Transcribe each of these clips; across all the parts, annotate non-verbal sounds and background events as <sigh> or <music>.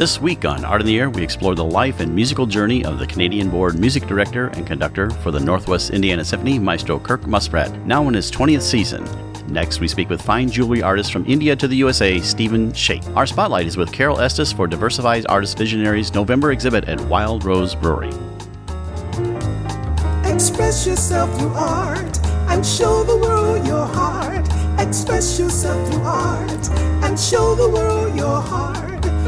This week on Art in the Air, we explore the life and musical journey of the Canadian Board music director and conductor for the Northwest Indiana Symphony, Maestro Kirk Muspratt, now in his 20th season. Next, we speak with fine jewelry artist from India to the USA, Stephen Shake. Our spotlight is with Carol Estes for Diversified Artist Visionaries November exhibit at Wild Rose Brewery. Express yourself through art and show the world your heart. Express yourself through art and show the world your heart.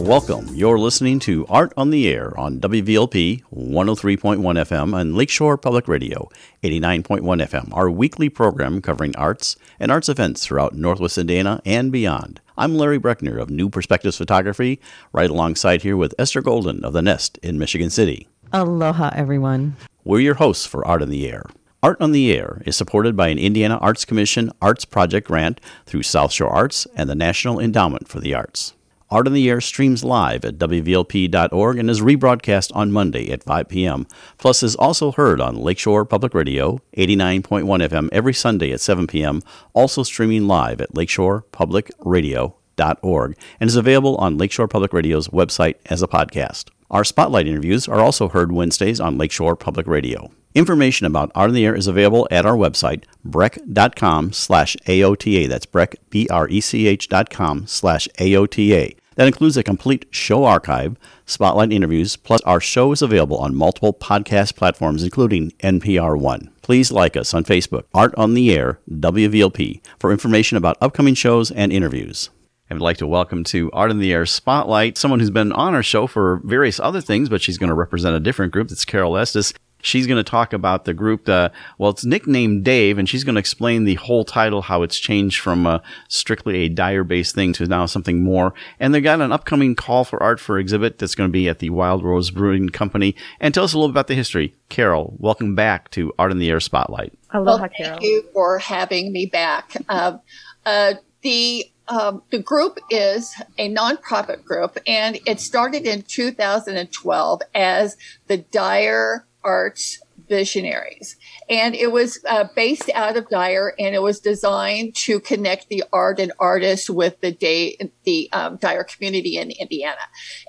Welcome. You're listening to Art on the Air on WVLP 103.1 FM and Lakeshore Public Radio 89.1 FM, our weekly program covering arts and arts events throughout Northwest Indiana and beyond. I'm Larry Brechner of New Perspectives Photography, right alongside here with Esther Golden of The Nest in Michigan City. Aloha, everyone. We're your hosts for Art on the Air. Art on the Air is supported by an Indiana Arts Commission Arts Project grant through South Shore Arts and the National Endowment for the Arts. Art on the Air streams live at WVLP.org and is rebroadcast on Monday at 5 p.m. Plus is also heard on Lakeshore Public Radio, 89.1 FM every Sunday at 7 p.m., also streaming live at lakeshorepublicradio.org and is available on Lakeshore Public Radio's website as a podcast. Our spotlight interviews are also heard Wednesdays on Lakeshore Public Radio. Information about Art on the Air is available at our website, brech.com slash AOTA. That's brech, B-R-E-C-H dot com slash AOTA. That includes a complete show archive, spotlight interviews, plus our show is available on multiple podcast platforms, including NPR One. Please like us on Facebook, Art on the Air, WVLP, for information about upcoming shows and interviews. I'd like to welcome to Art in the Air Spotlight someone who's been on our show for various other things, but she's going to represent a different group. That's Carol Estes. She's going to talk about the group. Uh, well, it's nicknamed Dave, and she's going to explain the whole title, how it's changed from uh, strictly a Dyer-based thing to now something more. And they've got an upcoming call for art for exhibit that's going to be at the Wild Rose Brewing Company. And tell us a little about the history. Carol, welcome back to Art in the Air Spotlight. Aloha, well, Carol. Thank you for having me back. Uh, uh, the um, the group is a nonprofit group, and it started in 2012 as the Dyer Arts Visionaries. And it was uh, based out of Dyer, and it was designed to connect the art and artists with the day, the um, Dyer community in Indiana.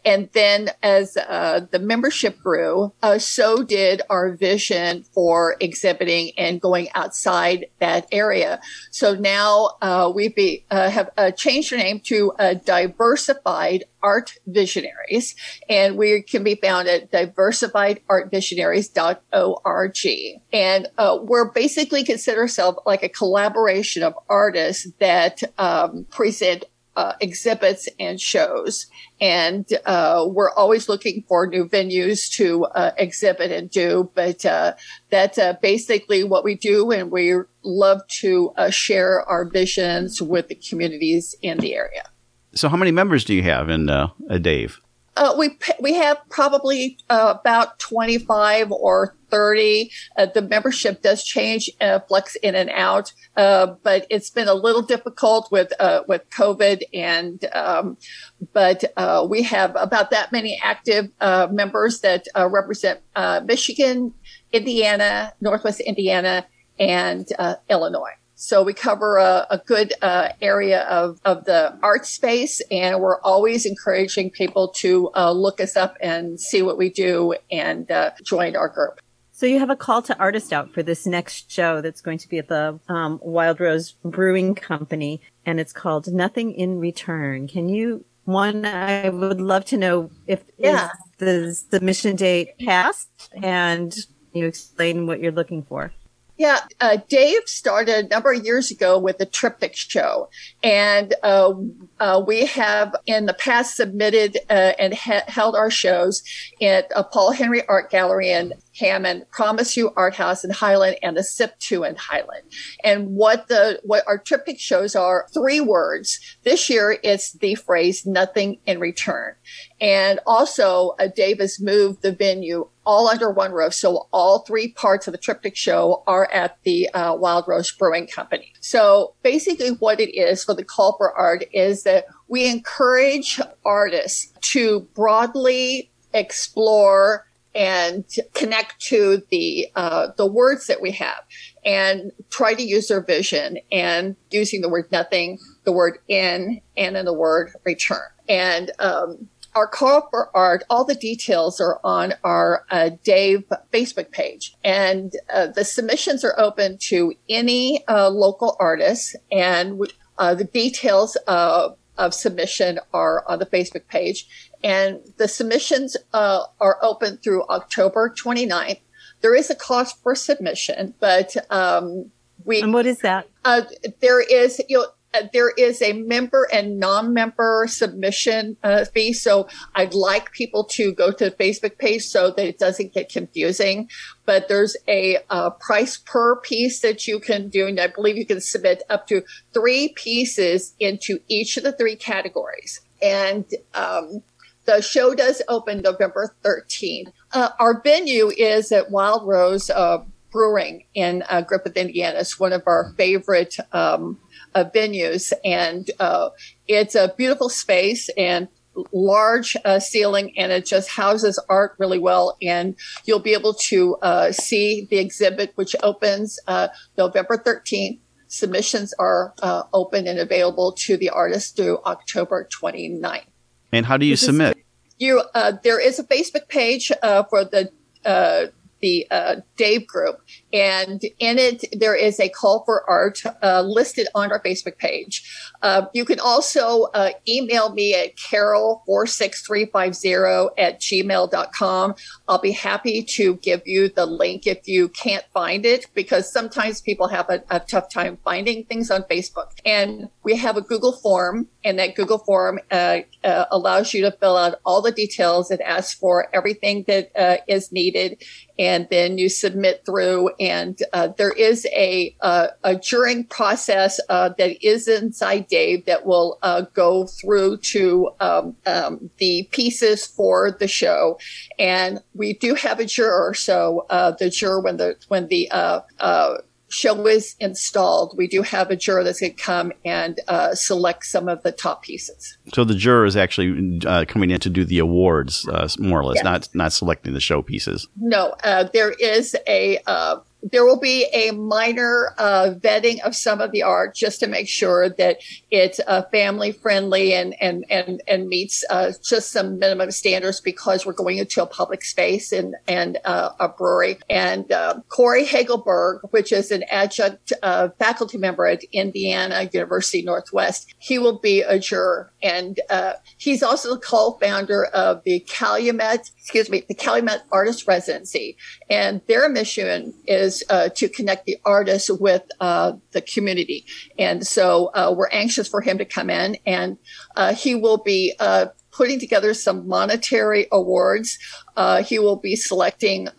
And then as uh, the membership grew, uh, so did our vision for exhibiting and going outside that area. So now uh, we be, uh, have uh, changed our name to Diversified Art Visionaries, and we can be found at diversifiedartvisionaries.org. And uh, we're basically consider ourselves like a collaboration of artists that um, present uh, exhibits and shows. And uh, we're always looking for new venues to uh, exhibit and do. But uh, that's uh, basically what we do. And we love to uh, share our visions with the communities in the area. So, how many members do you have in Dave? Uh, we we have probably uh, about twenty five or thirty. Uh, the membership does change, uh, flex in and out, uh, but it's been a little difficult with uh, with COVID. And um, but we have about that many active members that represent Michigan, Indiana, Northwest Indiana, and Illinois. So we cover a, a good uh, area of, of the art space, and we're always encouraging people to uh, look us up and see what we do and uh, join our group. So you have a call to artist out for this next show that's going to be at the um, Wild Rose Brewing Company, and it's called Nothing in Return. Can you? One, I would love to know if yeah. the submission date passed, and you explain what you're looking for. Yeah, uh, Dave started a number of years ago with the Triptych Show, and uh, uh, we have in the past submitted uh, and ha- held our shows at Paul Henry Art Gallery in Hammond, Promise You Art House in Highland, and the SIP 2 in Highland. And what the what our triptych shows are three words. This year, it's the phrase "nothing in return." And also, uh, Dave has moved the venue all under one roof. So all three parts of the triptych show are at the uh, Wild Rose Brewing Company. So basically, what it is for the call for art is that we encourage artists to broadly explore and connect to the uh, the words that we have and try to use their vision and using the word nothing, the word in, and then the word return. And um, our call for art, all the details are on our uh, Dave Facebook page. And uh, the submissions are open to any uh, local artist. And uh, the details of, of submission are on the Facebook page. And the submissions uh, are open through October 29th. There is a cost for submission, but um, we. And what is that? Uh, there is, you know, there is a member and non-member submission uh, fee. So I'd like people to go to the Facebook page so that it doesn't get confusing. But there's a uh, price per piece that you can do, and I believe you can submit up to three pieces into each of the three categories. And um, the show does open November 13th. Uh, our venue is at Wild Rose uh, Brewing in Griffith, Indiana. It's one of our favorite. Um, uh, venues. And uh, it's a beautiful space and large uh, ceiling and it just houses art really well. And you'll be able to uh, see the exhibit, which opens uh, November 13th. Submissions are uh, open and available to the artist through October 29th. And how do you This is- submit? You, uh, there is a Facebook page uh, for the uh, the uh, Dave group, and in it there is a call for art uh, listed on our Facebook page. Uh, you can also uh, email me at carol46350 at gmail.com. I'll be happy to give you the link if you can't find it because sometimes people have a, a tough time finding things on Facebook. And we have a Google form, and that Google form uh, uh, allows you to fill out all the details. It asks for everything that uh, is needed, and then you submit through. And uh, there is a uh, a juring process uh, that is inside Dave that will uh, go through to um, um, the pieces for the show, and we do have a juror. So uh, the juror when the when the uh, uh, show is installed, we do have a juror that's going to come and uh, select some of the top pieces. So the juror is actually uh, coming in to do the awards, uh, more or less, Yes. not not selecting the show pieces. No, uh, there is a uh, there will be a minor uh, vetting of some of the art just to make sure that it's uh, family friendly and and and and meets uh, just some minimum standards because we're going into a public space and and uh, a brewery. And uh, Corey Hagelberg, which is an adjunct uh, faculty member at Indiana University Northwest, he will be a juror, and uh, he's also the co-founder of the Calumet, excuse me, the Calumet Artist Residency, and their mission is uh, to connect the artists with uh, the community. And so uh, we're anxious for him to come in, and uh, he will be uh, putting together some monetary awards. He will be selecting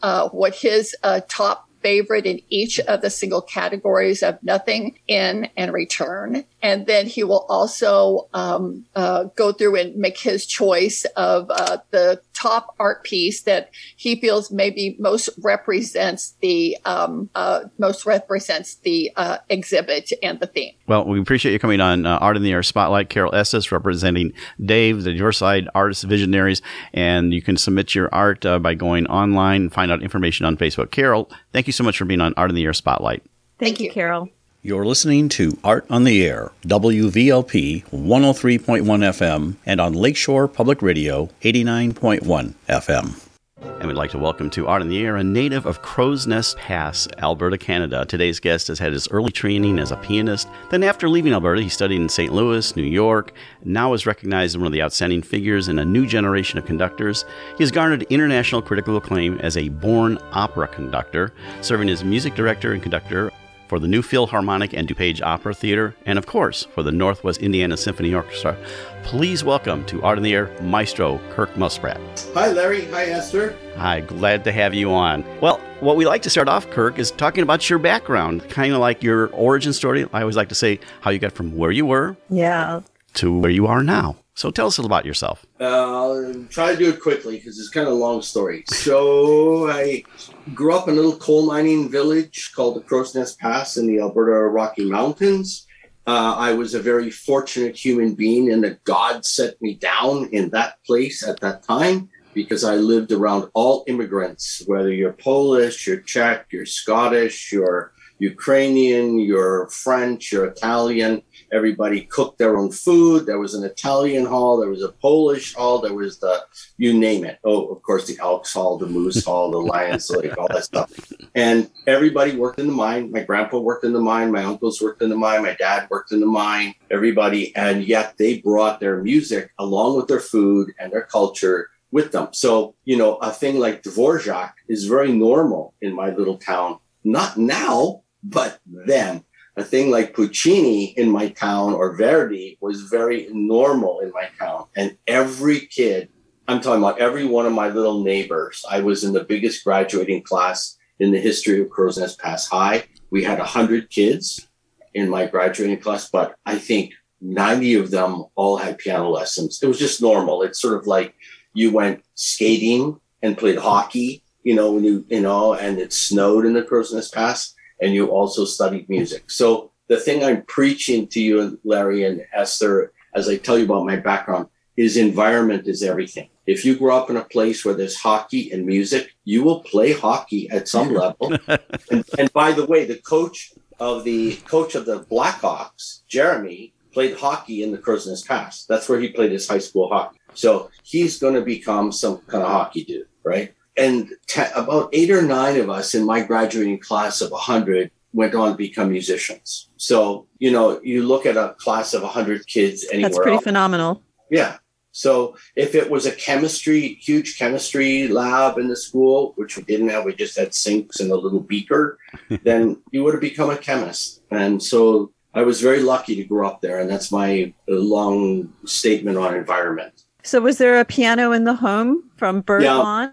what his top favorite in each of the single categories of nothing in and return. And then he will also um, uh, go through and make his choice of uh, the top art piece that he feels maybe most represents the um, uh, most represents the uh, exhibit and the theme. Well, we appreciate you coming on uh, Art in the Air Spotlight. Carol Estes representing Dave, the Diversified Artists Visionaries, and you can submit your art uh, by going online and find out information on Facebook. Carol, thank you so much for being on Art in the Air Spotlight. Thank, Thank you, you. Carol. You're listening to Art on the Air, WVLP 103.1 FM, and on Lakeshore Public Radio 89.1 FM. And we'd like to welcome to Art in the Air a native of Crowsnest Pass, Alberta, Canada. Today's guest has had his early training as a pianist. Then, after leaving Alberta, he studied in St. Louis, New York. Now is recognized as one of the outstanding figures in a new generation of conductors. He has garnered international critical acclaim as a born opera conductor, serving as music director and conductor for the New Philharmonic and DuPage Opera Theater, and of course for the Northwest Indiana Symphony Orchestra. Please welcome to Art in the Air Maestro Kirk Muspratt. Hi, Larry. Hi, Esther. Hi, glad to have you on. Well, what we like to start off, Kirk, is talking about your background, kind of like your origin story. I always like to say how you got from where you were Yeah. To where you are now. So tell us a little about yourself. Uh, I'll try to do it quickly because it's kind of a long story. So I grew up in a little coal mining village called the Crowsnest Pass in the Alberta Rocky Mountains. Uh, I was a very fortunate human being and that God set me down in that place at that time because I lived around all immigrants, whether you're Polish, you're Czech, you're Scottish, you're Ukrainian, you're French, you're Italian. Everybody cooked their own food. There was an Italian hall, there was a Polish hall, there was the you name it. Oh, of course, the Elks Hall, the Moose Hall, the Lions Lake, all that stuff. And everybody worked in the mine. My grandpa worked in the mine. My uncles worked in the mine. My dad worked in the mine. Everybody, and yet they brought their music along with their food and their culture with them. So, you know, a thing like Dvorak is very normal in my little town. Not now, but then a thing like Puccini in my town or Verdi was very normal in my town. And every kid, I'm talking about every one of my little neighbors, I was in the biggest graduating class in the history of Crowsnest Pass High. We had 100 kids in my graduating class, but I think 90 of them all had piano lessons. It was just normal. It's sort of like you went skating and played hockey, you know, when you, you know, and it snowed in the Crowsnest Pass and you also studied music. So the thing I'm preaching to you, Larry and Esther, as I tell you about my background, is environment is everything. If you grow up in a place where there's hockey and music, you will play hockey at some level. <laughs> and, and by the way, the coach of the coach of the Blackhawks, Jeremy, played hockey in the Nest Pass. That's where he played his high school hockey. So he's going to become some kind of hockey dude, right? And about eight or nine of us in my graduating class of 100 went on to become musicians. So, you know, you look at a class of 100 kids anywhere. That's pretty else, phenomenal. Yeah. So, if it was a chemistry, huge chemistry lab in the school, which we didn't have, we just had sinks and a little beaker, <laughs> then you would have become a chemist. And so I was very lucky to grow up there. And that's my uh, long statement on environment. So, was there a piano in the home from birth Yeah. on?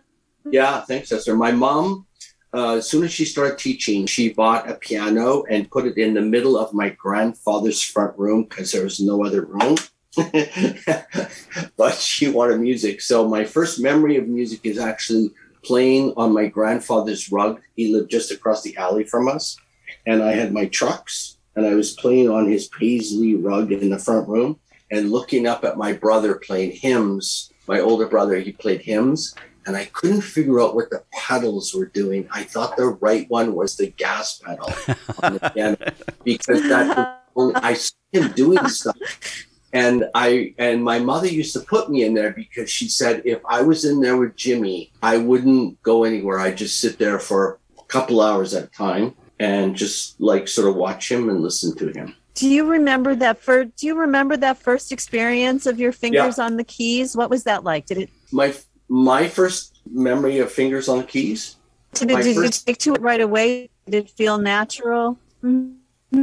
Yeah, thanks, Esther. My mom, uh, as soon as she started teaching, she bought a piano and put it in the middle of my grandfather's front room because there was no other room. <laughs> but she wanted music. So my first memory of music is actually playing on my grandfather's rug. He lived just across the alley from us. And I had my trucks and I was playing on his paisley rug in the front room and looking up at my brother playing hymns. My older brother, he played hymns and I couldn't figure out what the pedals were doing. I thought the right one was the gas pedal on the piano <laughs> because that I saw him doing stuff. And I and my mother used to put me in there because she said if I was in there with Jimmy, I wouldn't go anywhere. I'd just sit there for a couple hours at a time and just like sort of watch him and listen to him. Do you remember that first? Do you remember that first experience of your fingers on the keys? What was that like? Did it? My my first memory of fingers on the keys Did, it, My did you take to it right away? Did it feel natural? Mhm.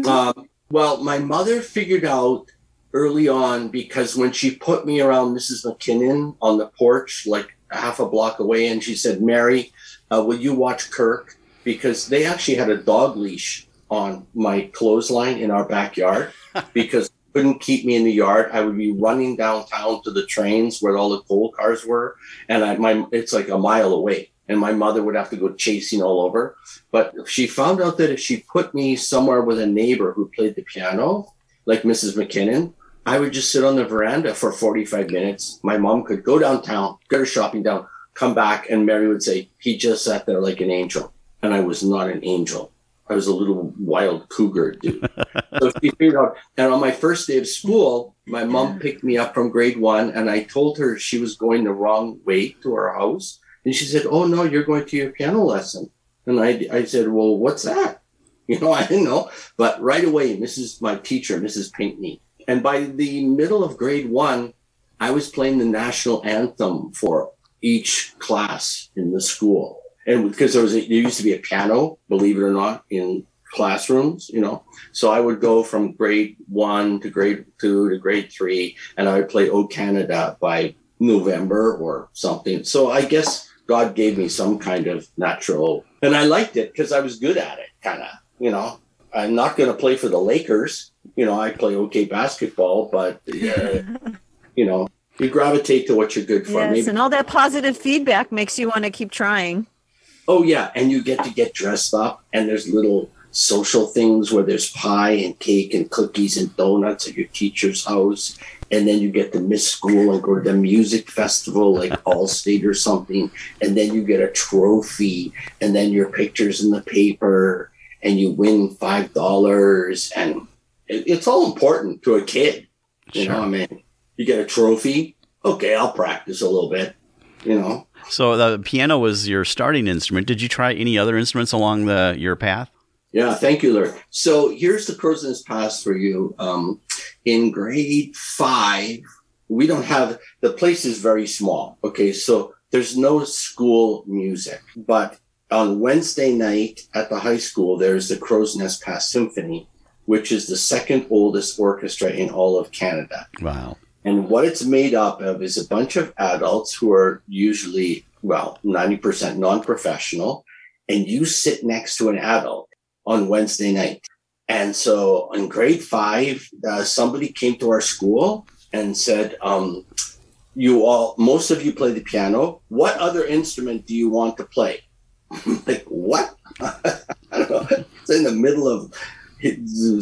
Um, well, my mother figured out early on because when she put me around Mrs. McKinnon on the porch, like half a block away, and she said, Mary, uh, will you watch Kirk? Because they actually had a dog leash on my clothesline in our backyard <laughs> because couldn't keep me in the yard. I would be running downtown to the trains where all the coal cars were, and I, my it's like a mile away, and my mother would have to go chasing all over. But she found out that if she put me somewhere with a neighbor who played the piano, like Mrs. McKinnon, I would just sit on the veranda for 45 minutes. My mom could go downtown, go to shopping down, come back, and Mary would say, He just sat there like an angel. And I was not an angel. I was a little wild cougar dude. so she figured out. And on my first day of school, my mom picked me up from grade one, and I told her she was going the wrong way to our house. And she said, Oh, no, you're going to your piano lesson. And I, I said, Well, what's that? <laughs> You know, I didn't know. But right away, Mrs. My teacher, Mrs. Pinkney. And by the middle of grade one, I was playing the national anthem for each class in the school. And because there was a, there used to be a piano, believe it or not, in classrooms, you know. So I would go from grade one to grade two to grade three, and I would play "O Canada" by November or something. So I guess God gave me some kind of natural, and I liked it because I was good at it, kind of, you know. I'm not going to play for the Lakers, you know, I play okay basketball, but uh, you know, you gravitate to what you're good for. Yes, Maybe and all that positive feedback makes you want to keep trying. Oh yeah, and you get to get dressed up, and there's little social things where there's pie and cake and cookies and donuts at your teacher's house, and then you get to miss school and go to the music festival like <laughs> Allstate or something, and then you get a trophy, and then your pictures in the paper, and you win five dollars, and it's all important to a kid. You know, Sure. I mean, you get a trophy. Okay, I'll practice a little bit. You know. So the piano was your starting instrument. Did you try any other instruments along the your path? Yeah, thank you, Larry. So here's the crowsnest pass for you. Um, in grade five, we don't have the place is very small. Okay, so there's no school music, but on Wednesday night at the high school, there's the Crowsnest Pass Symphony, which is the second oldest orchestra in all of Canada. Wow. And what it's made up of is a bunch of adults who are usually, well, 90% non professional. And you sit next to an adult on Wednesday night. And so in grade five, uh, somebody came to our school and said, um, You all, most of you play the piano. What other instrument do you want to play? <laughs> like, what? <laughs> I don't know. It's in the middle of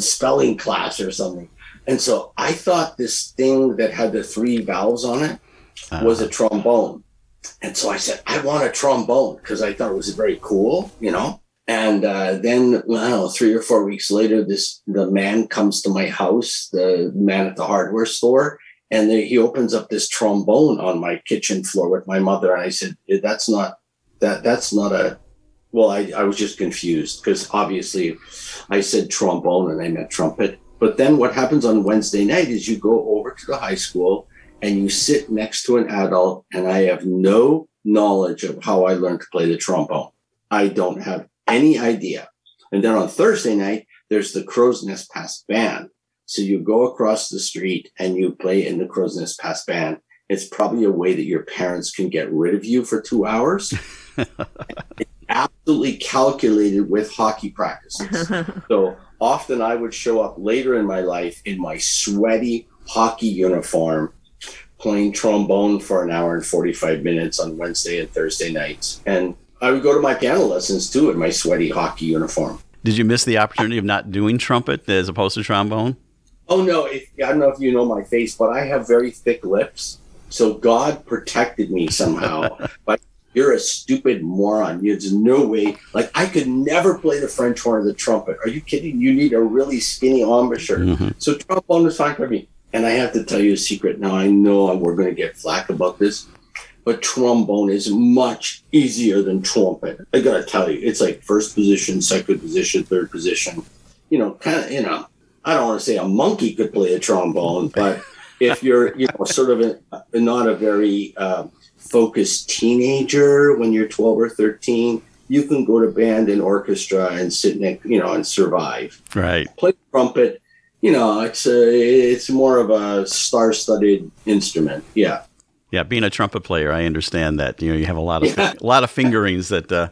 spelling class or something. And so I thought this thing that had the three valves on it Uh, was a trombone. And so I said, I want a trombone because I thought it was very cool, you know? And uh, then, I don't know, three or four weeks later, this the man comes to my house, the man at the hardware store, and he opens up this trombone on my kitchen floor with my mother. And I said, "That's not that. That's not a." Well, I, I was just confused because obviously, I said trombone and I meant trumpet. But then what happens on Wednesday night is you go over to the high school and you sit next to an adult, and I have no knowledge of how I learned to play the trombone. I don't have any idea. And then on Thursday night, there's the Crowsnest Pass Band. So you go across the street and you play in the Crowsnest Pass Band. It's probably a way that your parents can get rid of you for two hours. it's <laughs> absolutely calculated with hockey practices. <laughs> So often I would show up later in my life in my sweaty hockey uniform, playing trombone for an hour and 45 minutes on Wednesday and Thursday nights. And I would go to my piano lessons too in my sweaty hockey uniform. Did you miss the opportunity of not doing trumpet as opposed to trombone? Oh no, if, I don't know if you know my face, but I have very thick lips. So God protected me somehow. <laughs> but you're a stupid moron. There's no way. Like I could never play the French horn or the trumpet. Are you kidding? You need a really skinny embouchure. Mhm. So trombone is fine for me. And I have to tell you a secret. Now I know we're going to get flack about this, but trombone is much easier than trumpet. I got to tell you, it's like first position, second position, third position. You know, kind of. You know, I don't want to say a monkey could play a trombone, but if you're, you know, sort of a, not a very uh, focused teenager when you're 12 or 13, you can go to band and orchestra and sit next, you know, and survive Right. play trumpet, you know, it's a, it's more of a star-studded instrument. Yeah, Yeah, being a trumpet player, I understand that. You know, you have a lot of <laughs> a lot of fingerings that, uh,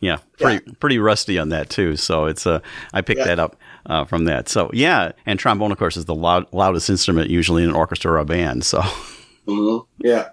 yeah, pretty pretty rusty on that too. So it's uh, I picked Yeah. that up uh, from that. So yeah, and trombone, of course, is the loud, loudest instrument usually in an orchestra or a band. So hmm yeah.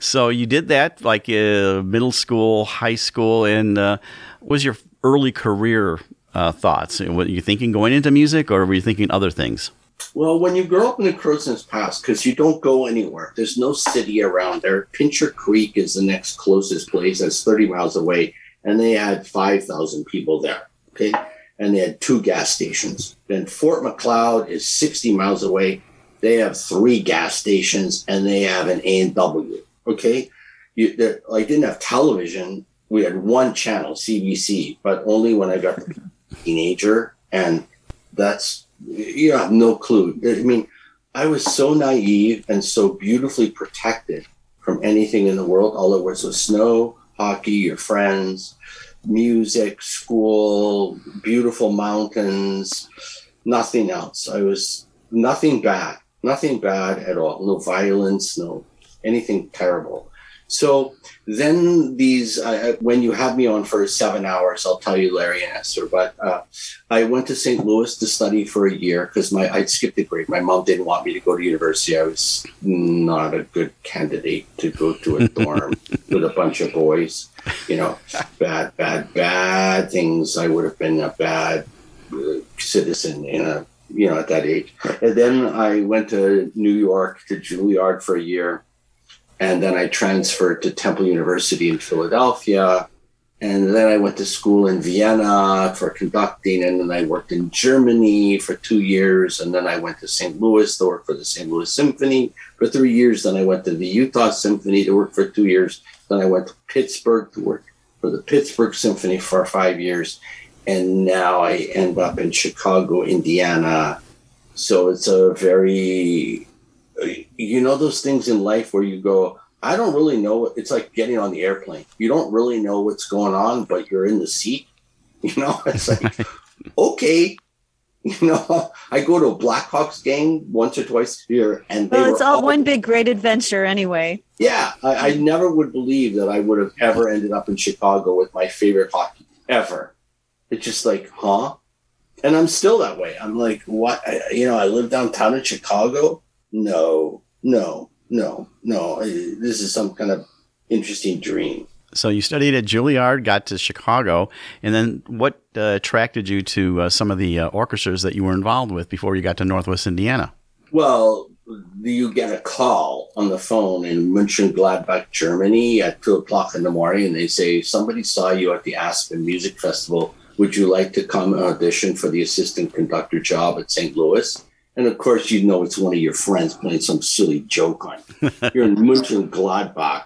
So you did that like uh, middle school, high school, and uh, what was your early career uh, thoughts? Were you thinking going into music, or were you thinking other things? Well, when you grow up in the Crowsnest Pass, because you don't go anywhere, there's no city around there. Pincher Creek is the next closest place that's 30 miles away, and they had 5,000 people there. Okay. And they had two gas stations. Then Fort Macleod is 60 miles away. They have three gas stations and they have an A&W. Okay. You, there- I didn't have television. We had one channel, CBC, but only when I got <laughs> teenager. And that's, you have no clue. I mean, I was so naive and so beautifully protected from anything in the world. All it was was snow, hockey, your friends, music, school, beautiful mountains, nothing else. I was nothing bad, nothing bad at all. No violence, no anything terrible. So then these, uh, when you have me on for seven hours, I'll tell you Larry and Esther. But uh, I went to St. Louis to study for a year because my I'd skipped a grade. My mom didn't want me to go to university. I was not a good candidate to go to a dorm <laughs> with a bunch of boys. You know, bad, bad, bad things. I would have been a bad uh, citizen in a you know at that age. And then I went to New York to Juilliard for a year and then I transferred to Temple University in Philadelphia. And then I went to school in Vienna for conducting, and then I worked in Germany for two years. And then I went to St. Louis to work for the St. Louis Symphony for three years. Then I went to the Utah Symphony to work for two years. Then I went to Pittsburgh to work for the Pittsburgh Symphony for five years. And now I end up in Chicago, Indiana. So it's a very you know those things in life where you go i don't really know it's like getting on the airplane. You don't really know what's going on but you're in the seat <laughs> you know? It's like <laughs> okay. You know i go to a blackhawks game once or twice a year and well it's all, all, one big great adventure anyway. Yeah I, I never would believe that i would have ever ended up in chicago with my favorite hockey ever. It's just like huh? And i'm still that way. I'm like what? I, you know i live downtown in chicago no, no, no, no. This is some kind of interesting dream. So you studied at Juilliard, got to Chicago, and then what uh, attracted you to uh, some of the uh, orchestras that you were involved with before you got to Northwest Indiana? Well, you get a call on the phone in Mönchengladbach, Germany at two o'clock in the morning, and they say, Somebody saw you at the Aspen Music Festival. Would you like to come audition for the assistant conductor job at St. Louis? And of course, you know it's one of your friends playing some silly joke on you. You're in München Gladbach,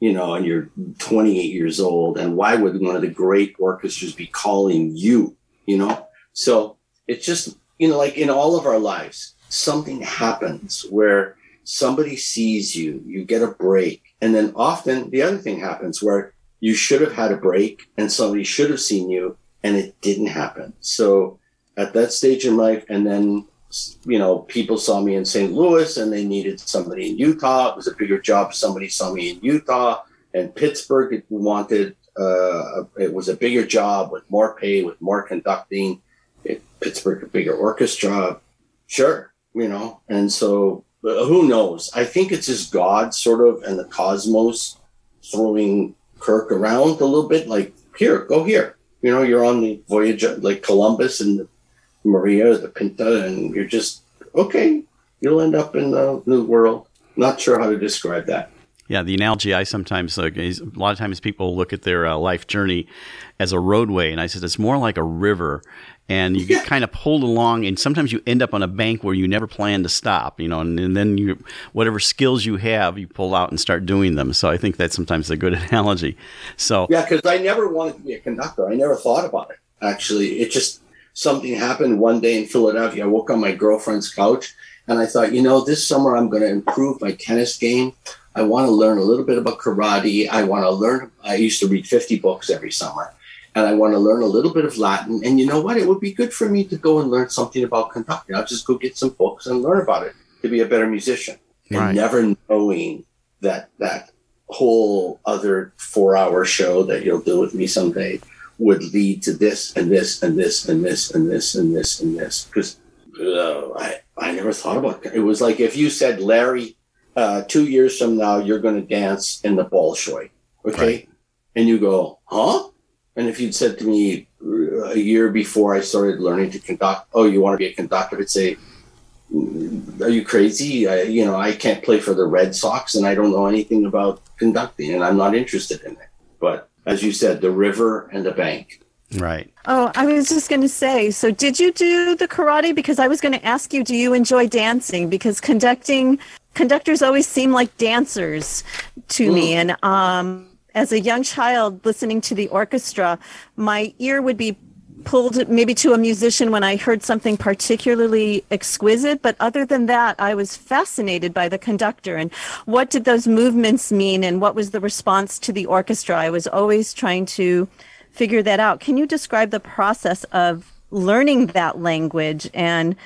you know, and you're 28 years old. And why would one of the great orchestras be calling you, you know? So it's just, you know, like in all of our lives, something happens where somebody sees you, you get a break. And then often the other thing happens where you should have had a break and somebody should have seen you and it didn't happen. So at that stage in life, and then you know, people saw me in St. Louis and they needed somebody in Utah. It was a bigger job. Somebody saw me in Utah and Pittsburgh wanted, uh, it was a bigger job with more pay, with more conducting. It, Pittsburgh, a bigger orchestra. Sure, you know, and so who knows? I think it's just God sort of and the cosmos throwing Kirk around a little bit like, here, go here. You know, you're on the voyage like Columbus and Maria, the Pinta, and you're just okay. You'll end up in the new world. Not sure how to describe that. Yeah, the analogy I sometimes look is a lot of times people look at their uh, life journey as a roadway, and I said it's more like a river, and you yeah. get kind of pulled along, and sometimes you end up on a bank where you never plan to stop, you know, and, and then you whatever skills you have, you pull out and start doing them. So I think that's sometimes a good <laughs> analogy. So yeah, because I never wanted to be a conductor. I never thought about it. Actually, it just something happened one day in Philadelphia. I woke on my girlfriend's couch and I thought, you know, this summer I'm going to improve my tennis game. I want to learn a little bit about karate. I want to learn. I used to read 50 books every summer and I want to learn a little bit of Latin. And you know what? It would be good for me to go and learn something about conducting. I'll just go get some books and learn about it to be a better musician. And right. never knowing that that whole other four hour show that you'll do with me someday would lead to this and this and this and this and this and this and this. Because uh, I, I never thought about it. It was like if you said, Larry, uh, two years from now, you're going to dance in the Bolshoi. Okay. Right. And you go, huh? And if you'd said to me uh, a year before I started learning to conduct, oh, you want to be a conductor? I'd say, mm, are you crazy? I, you know, I can't play for the Red Sox and I don't know anything about conducting and I'm not interested in it. But as you said, the river and the bank. Right. Oh, I was just going to say, so did you do the karate? Because I was going to ask you, do you enjoy dancing? Because conducting, conductors always seem like dancers to mm. me. And um, as a young child listening to the orchestra, my ear would be pulled maybe to a musician when I heard something particularly exquisite. But other than that, I was fascinated by the conductor and what did those movements mean and what was the response to the orchestra. I was always trying to figure that out. Can you describe the process of learning that language and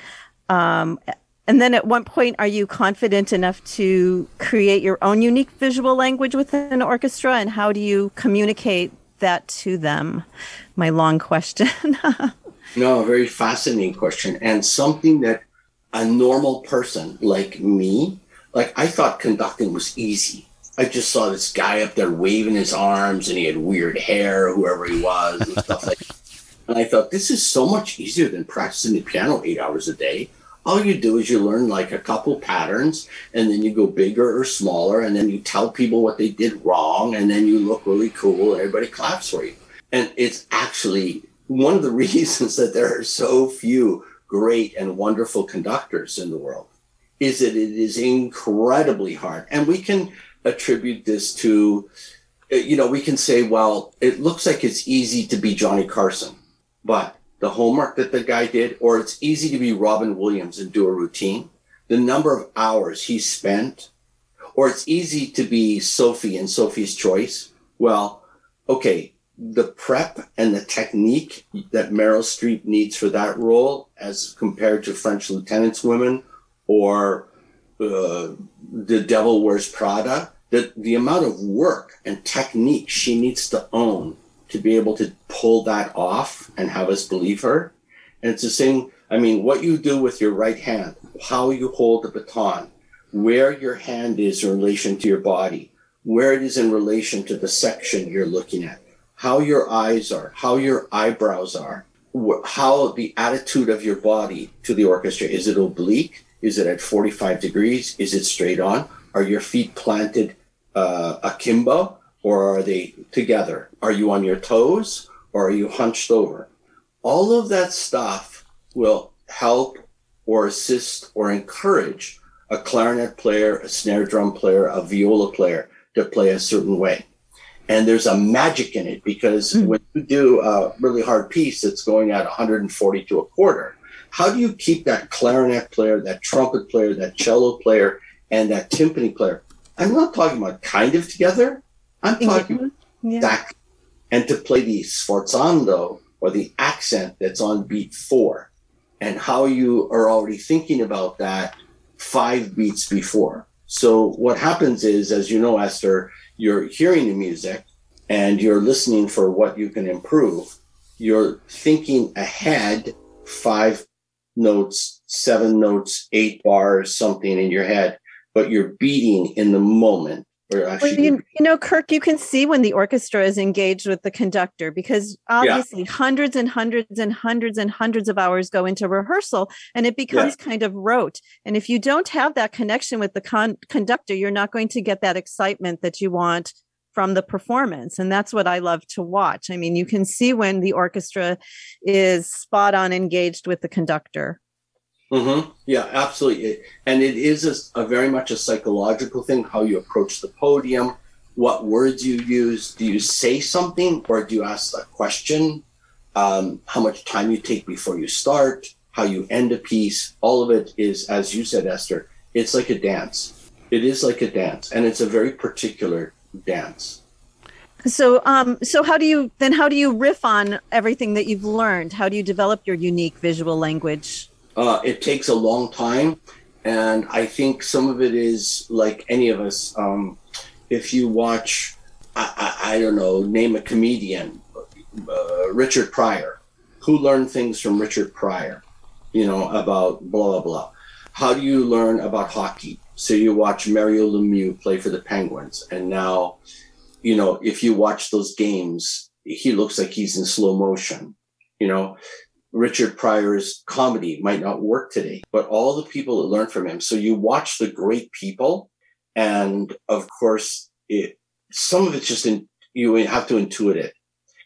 um, and then at one point, are you confident enough to create your own unique visual language within an orchestra? And how do you communicate that to them? My long question. <laughs> no, very fascinating question. And something that a normal person like me, like I thought conducting was easy. I just saw this guy up there waving his arms and he had weird hair, whoever he was, and stuff like that. And I thought, this is so much easier than practicing the piano eight hours a day all you do is you learn like a couple patterns and then you go bigger or smaller and then you tell people what they did wrong and then you look really cool and everybody claps for you and it's actually one of the <laughs> reasons that there are so few great and wonderful conductors in the world is that it is incredibly hard and we can attribute this to uh, you know we can say well it looks like it's easy to be johnny carson but the homework that the guy did, or it's easy to be Robin Williams and do a routine. The number of hours he spent, or it's easy to be Sophie and Sophie's Choice. Well, okay, the prep and the technique that Meryl Streep needs for that role, as compared to French Lieutenant's Women or uh, The Devil Wears Prada, the, the amount of work and technique she needs to own to be able to pull that off and have us believe her. And it's the same. I mean, what you do with your right hand, how you hold the baton, where your hand is in relation to your body, where it is in relation to the section you're looking at, how your eyes are, how your eyebrows are, how the attitude of your body to the orchestra. Is it oblique? Is it at 45 degrees? Is it straight on? Are your feet planted uh, akimbo? or are they together? Are you on your toes or are you hunched over? All of that stuff will help or assist or encourage a clarinet player, a snare drum player, a viola player to play a certain way. And there's a magic in it because mm. when you do a really hard piece that's going at 140 to a quarter, how do you keep that clarinet player, that trumpet player, that cello player, and that timpani player? I'm not talking about kind of together. I'm talking yeah. and to play the sforzando or the accent that's on beat four and how you are already thinking about that five beats before. So what happens is, as you know, Esther, you're hearing the music and you're listening for what you can improve. You're thinking ahead five notes, seven notes, eight bars, something in your head, but you're beating in the moment well, you, you, know, Kirk, you can see when the orchestra is engaged with the conductor because obviously yeah. hundreds and hundreds and hundreds and hundreds of hours go into rehearsal and it becomes yeah. kind of rote. And if you don't have that connection with the con- conductor, you're not going to get that excitement that you want from the performance. And that's what I love to watch. I mean, you can see when the orchestra is spot on engaged with the conductor. Mm-hmm. Yeah, absolutely. And it is a, a, very much a psychological thing how you approach the podium, what words you use. Do you say something or do you ask a question? Um, how much time you take before you start, how you end a piece. All of it is, as you said, Esther, it's like a dance. It is like a dance, and it's a very particular dance. So, um, so how do you then? How do you riff on everything that you've learned? How do you develop your unique visual language? Uh, it takes a long time. And I think some of it is like any of us. Um, if you watch, I, I, I, don't know, name a comedian, uh, Richard Pryor, who learned things from Richard Pryor, you know, about blah, blah, blah. How do you learn about hockey? So you watch Mario Lemieux play for the Penguins. And now, you know, if you watch those games, he looks like he's in slow motion. You know, Richard Pryor's comedy might not work today, but all the people that learn from him. So you watch the great people, and of course, it some of it's just in, you have to intuit it.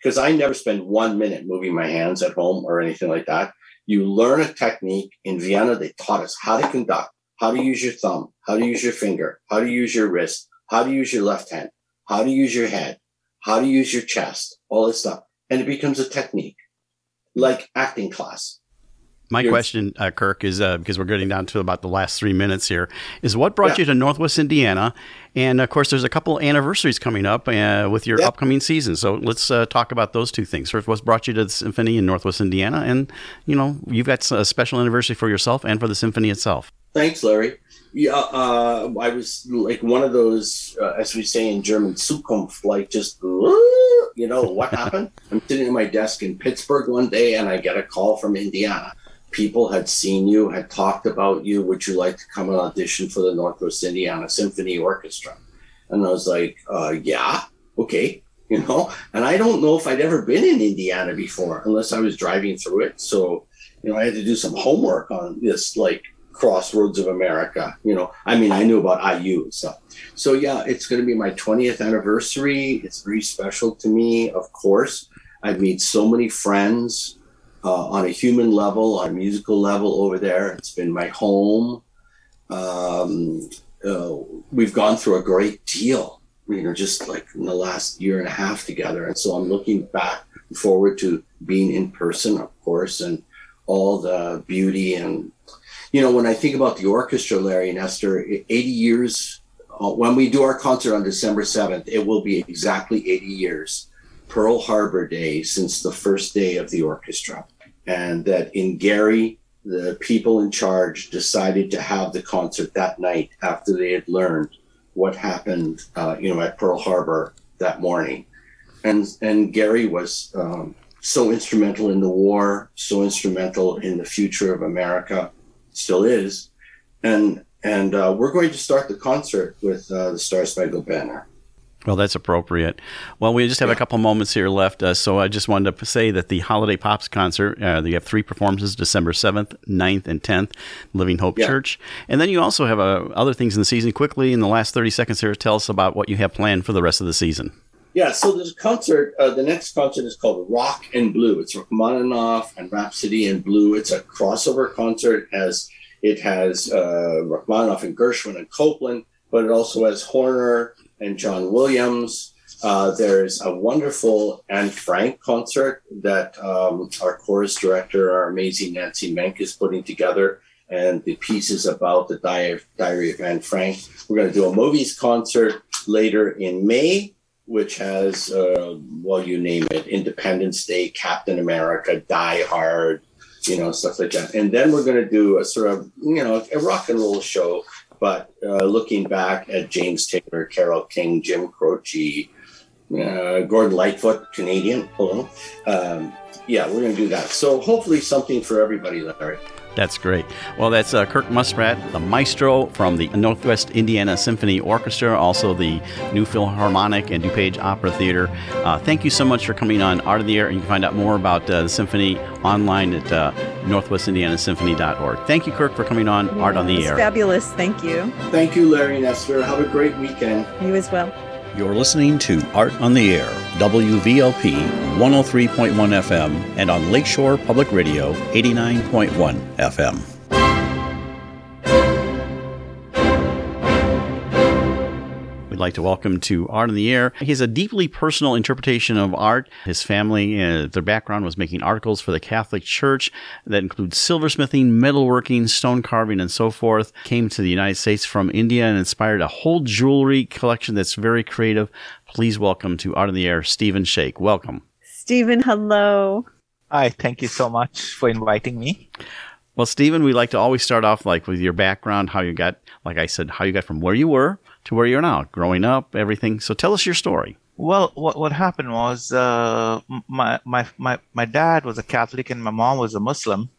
Because I never spend one minute moving my hands at home or anything like that. You learn a technique. In Vienna, they taught us how to conduct, how to use your thumb, how to use your finger, how to use your wrist, how to use your left hand, how to use your head, how to use your chest, all this stuff. And it becomes a technique like acting class. My You're, question, uh, Kirk, is uh, because we're getting down to about the last three minutes here, is what brought yeah. you to Northwest Indiana? And of course, there's a couple anniversaries coming up uh, with your upcoming season. So let's uh, talk about those two things. First, what's brought you to the symphony in Northwest Indiana? And, you know, you've got a special anniversary for yourself and for the symphony itself. thanks, Larry. Yeah, uh, I was like one of those, uh, as we say in German, Zukunft, like just, you know, what happened? <laughs> I'm sitting at my desk in Pittsburgh one day and I get a call from Indiana. People had seen you, had talked about you. Would you like to come and audition for the Northwest Indiana Symphony Orchestra? And I was like, uh, yeah, okay, <laughs> you know. And I don't know if I'd ever been in Indiana before, unless I was driving through it. So, you know, I had to do some homework on this, like crossroads of America. You know, I mean, I knew about IU and stuff. So yeah, it's going to be my 20th anniversary. It's very special to me, of course. I've made so many friends uh, on a human level, on a musical level over there. It's been my home. Um, uh, we've gone through a great deal, you know, just like in the last year and a half together. And so I'm looking back forward to being in person, of course, and all the beauty and you know, when I think about the orchestra, Larry and Esther, 80 years, uh, when we do our concert on December 7th, it will be exactly 80 years, Pearl Harbor Day, since the first day of the orchestra. And that in Gary, the people in charge decided to have the concert that night after they had learned what happened, uh, you know, at Pearl Harbor that morning. And, and Gary was um, so instrumental in the war, so instrumental in the future of America still is, and and uh, we're going to start the concert with uh, the Star Spangled Banner. Well, that's appropriate. Well, we just have a couple moments here left, uh, so I just wanted to say that the Holiday Pops concert, uh, you have three performances December 7th, 9th, and 10th, Living Hope yeah. Church. And then you also have uh, other things in the season. Quickly, in the last 30 seconds here, tell us about what you have planned for the rest of the season. Yeah, so this concert, uh, the next concert is called Rock and Blue. It's Rachmaninoff and Rhapsody in Blue. It's a crossover concert as it has uh, Rachmaninoff and Gershwin and Copland, but it also has Horner and John Williams. Uh, there's a wonderful Anne Frank concert that um, our chorus director, our amazing Nancy Menk, is putting together. And the piece is about the diary of Anne Frank. We're going to do a movies concert later in May which has, uh, well, you name it, Independence Day, Captain America, Die Hard, you know, stuff like that. And then we're going to do a sort of, you know, a rock and roll show, but uh, looking back at James Taylor, Carole King, Jim Croce, uh, Gordon Lightfoot, Canadian. Hello. Um, yeah, we're going to do that. So hopefully something for everybody, Larry. That's great. Well, that's uh, Kirk Muspratt, the maestro from the Northwest Indiana Symphony Orchestra, also the New Philharmonic and DuPage Opera Theater. Uh, thank you so much for coming on Art of the Air. And you can find out more about uh, the symphony online at uh, northwestindianasymphony.org. Thank you, Kirk, for coming on yeah, Art on the Air. Fabulous. Thank you. Thank you, Larry and Esther. Have a great weekend. You as well. You're listening to Art on the Air, WVLP 103.1 FM, and on Lakeshore Public Radio 89.1 FM. We'd like to welcome to Art in the Air. He has a deeply personal interpretation of art. His family, uh, their background was making articles for the Catholic Church that include silversmithing, metalworking, stone carving, and so forth. Came to the United States from India and inspired a whole jewelry collection that's very creative. Please welcome to Art in the Air, Stephen Shake. Welcome. Stephen, hello. Hi, thank you so much for inviting me. Well, Stephen, we like to always start off like with your background, how you got, like I said, how you got from where you were to where you're now, growing up, everything. So tell us your story. Well, what what happened was uh, my my my my dad was a Catholic and my mom was a Muslim,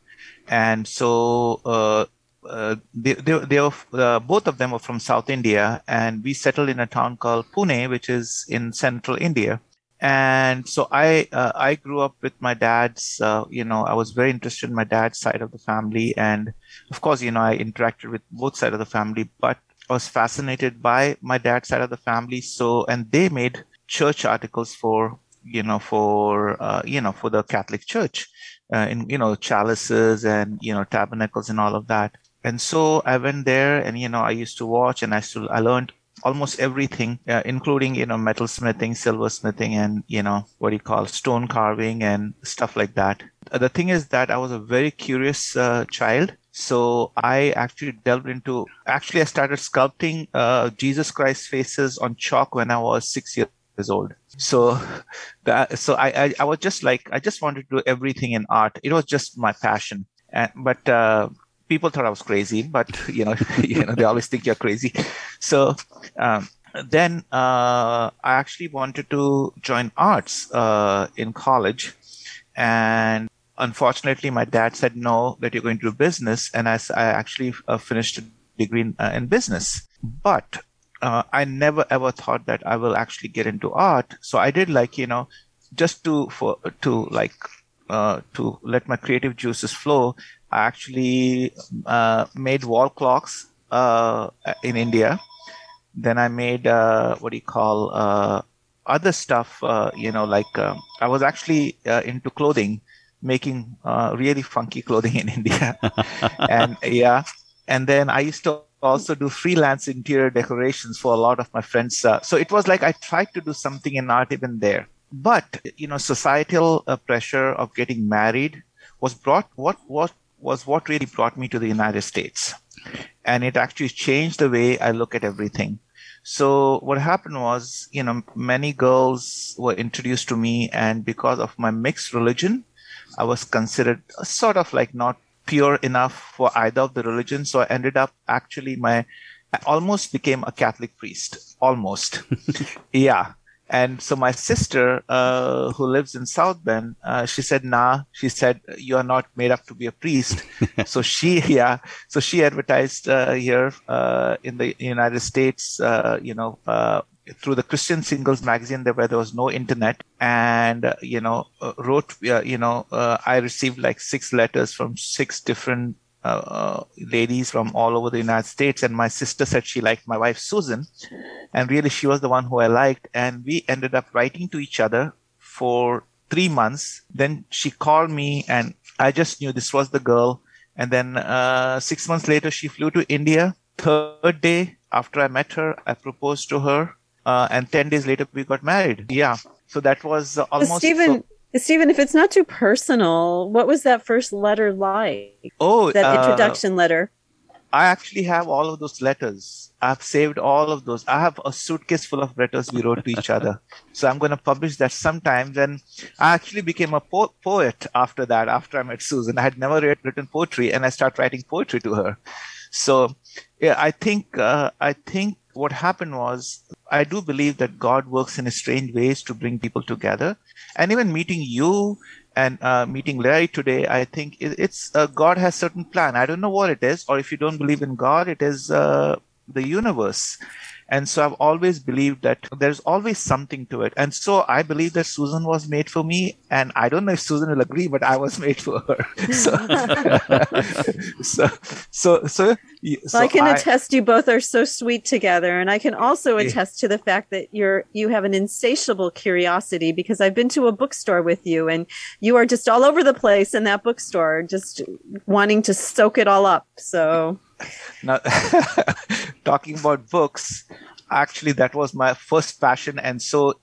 and so uh, uh, they they, they were, uh, both of them were from South India, and we settled in a town called Pune, which is in central India. And so I uh, I grew up with my dad's. Uh, you know, I was very interested in my dad's side of the family, and of course, you know, I interacted with both sides of the family. But was fascinated by my dad's side of the family. So, and they made church articles for, you know, for, uh, you know, for the Catholic Church, uh, in, you know, chalices and, you know, tabernacles and all of that. And so I went there and, you know, I used to watch and I still, I learned almost everything, uh, including, you know, metal smithing, silver smithing, and, you know, what do you call stone carving and stuff like that. The thing is that I was a very curious uh, child so I actually delved into, actually, I started sculpting uh, Jesus Christ faces on chalk when I was six years old. So that, so I, I, I, was just like, I just wanted to do everything in art. It was just my passion. And, but, uh, people thought I was crazy, but you know, <laughs> you know, they always think you're crazy. So um, then uh, I actually wanted to join arts uh, in college, and unfortunately, my dad said no, that you're going to do business, and I, I actually uh, finished a degree in, uh, in business. But uh, I never ever thought that I will actually get into art. So I did like you know, just to for to like uh, to let my creative juices flow. I actually uh, made wall clocks uh, in India. Then I made what do you call other stuff? You know, like um, I was actually into clothing, making uh, really funky clothing in India, <laughs> and yeah. And then I used to also do freelance interior decorations for a lot of my friends. Uh, so it was like I tried to do something in art even there. But you know, societal uh, pressure of getting married was brought. What what was what really brought me to the United States. And it actually changed the way I look at everything. So what happened was, you know, many girls were introduced to me and because of my mixed religion, I was considered sort of like not pure enough for either of the religions. So I ended up actually my, I almost became a Catholic priest. Almost. <laughs> yeah. And so my sister, uh, who lives in South Bend, uh, she said, "Nah." She said, "You are not made up to be a priest." <laughs> so she, yeah, so she advertised uh, here uh, in the United States, uh, you know, uh, through the Christian Singles magazine, there where there was no internet, and uh, you know, uh, wrote, uh, you know, I received like six letters from six different uh, ladies from all over the United States. And my sister said she liked my wife, Susan. And really, she was the one who I liked. And we ended up writing to each other for three months. Then she called me, and I just knew this was the girl. And then uh, six months later, she flew to India. Third day after I met her, I proposed to her. Uh, and 10 days later, we got married. Yeah. So that was uh, almost. Stephen, so- Stephen, if it's not too personal, what was that first letter like? Oh, that uh, introduction letter. I actually have all of those letters. I've saved all of those. I have a suitcase full of letters we wrote to each other. So I'm going to publish that sometime. Then I actually became a po- poet after that, after I met Susan. I had never read, written poetry and I started writing poetry to her. So yeah, I think, uh, I think what happened was I do believe that God works in strange ways to bring people together. And even meeting you and uh, meeting Larry today, I think it, it's uh, God has certain plan. I don't know what it is, or if you don't believe in God, it is uh, the universe. And so I've always believed that there's always something to it. And so I believe that Susan was made for me. And I don't know if Susan will agree, but I was <laughs> made for her. So, <laughs> so, so, so I can I, attest you both are so sweet together. And I can also attest to the fact that you're, you have an insatiable curiosity because I've been to a bookstore with you and you are just all over the place in that bookstore, just wanting to soak it all up. So now <laughs> talking about books actually that was my first passion and so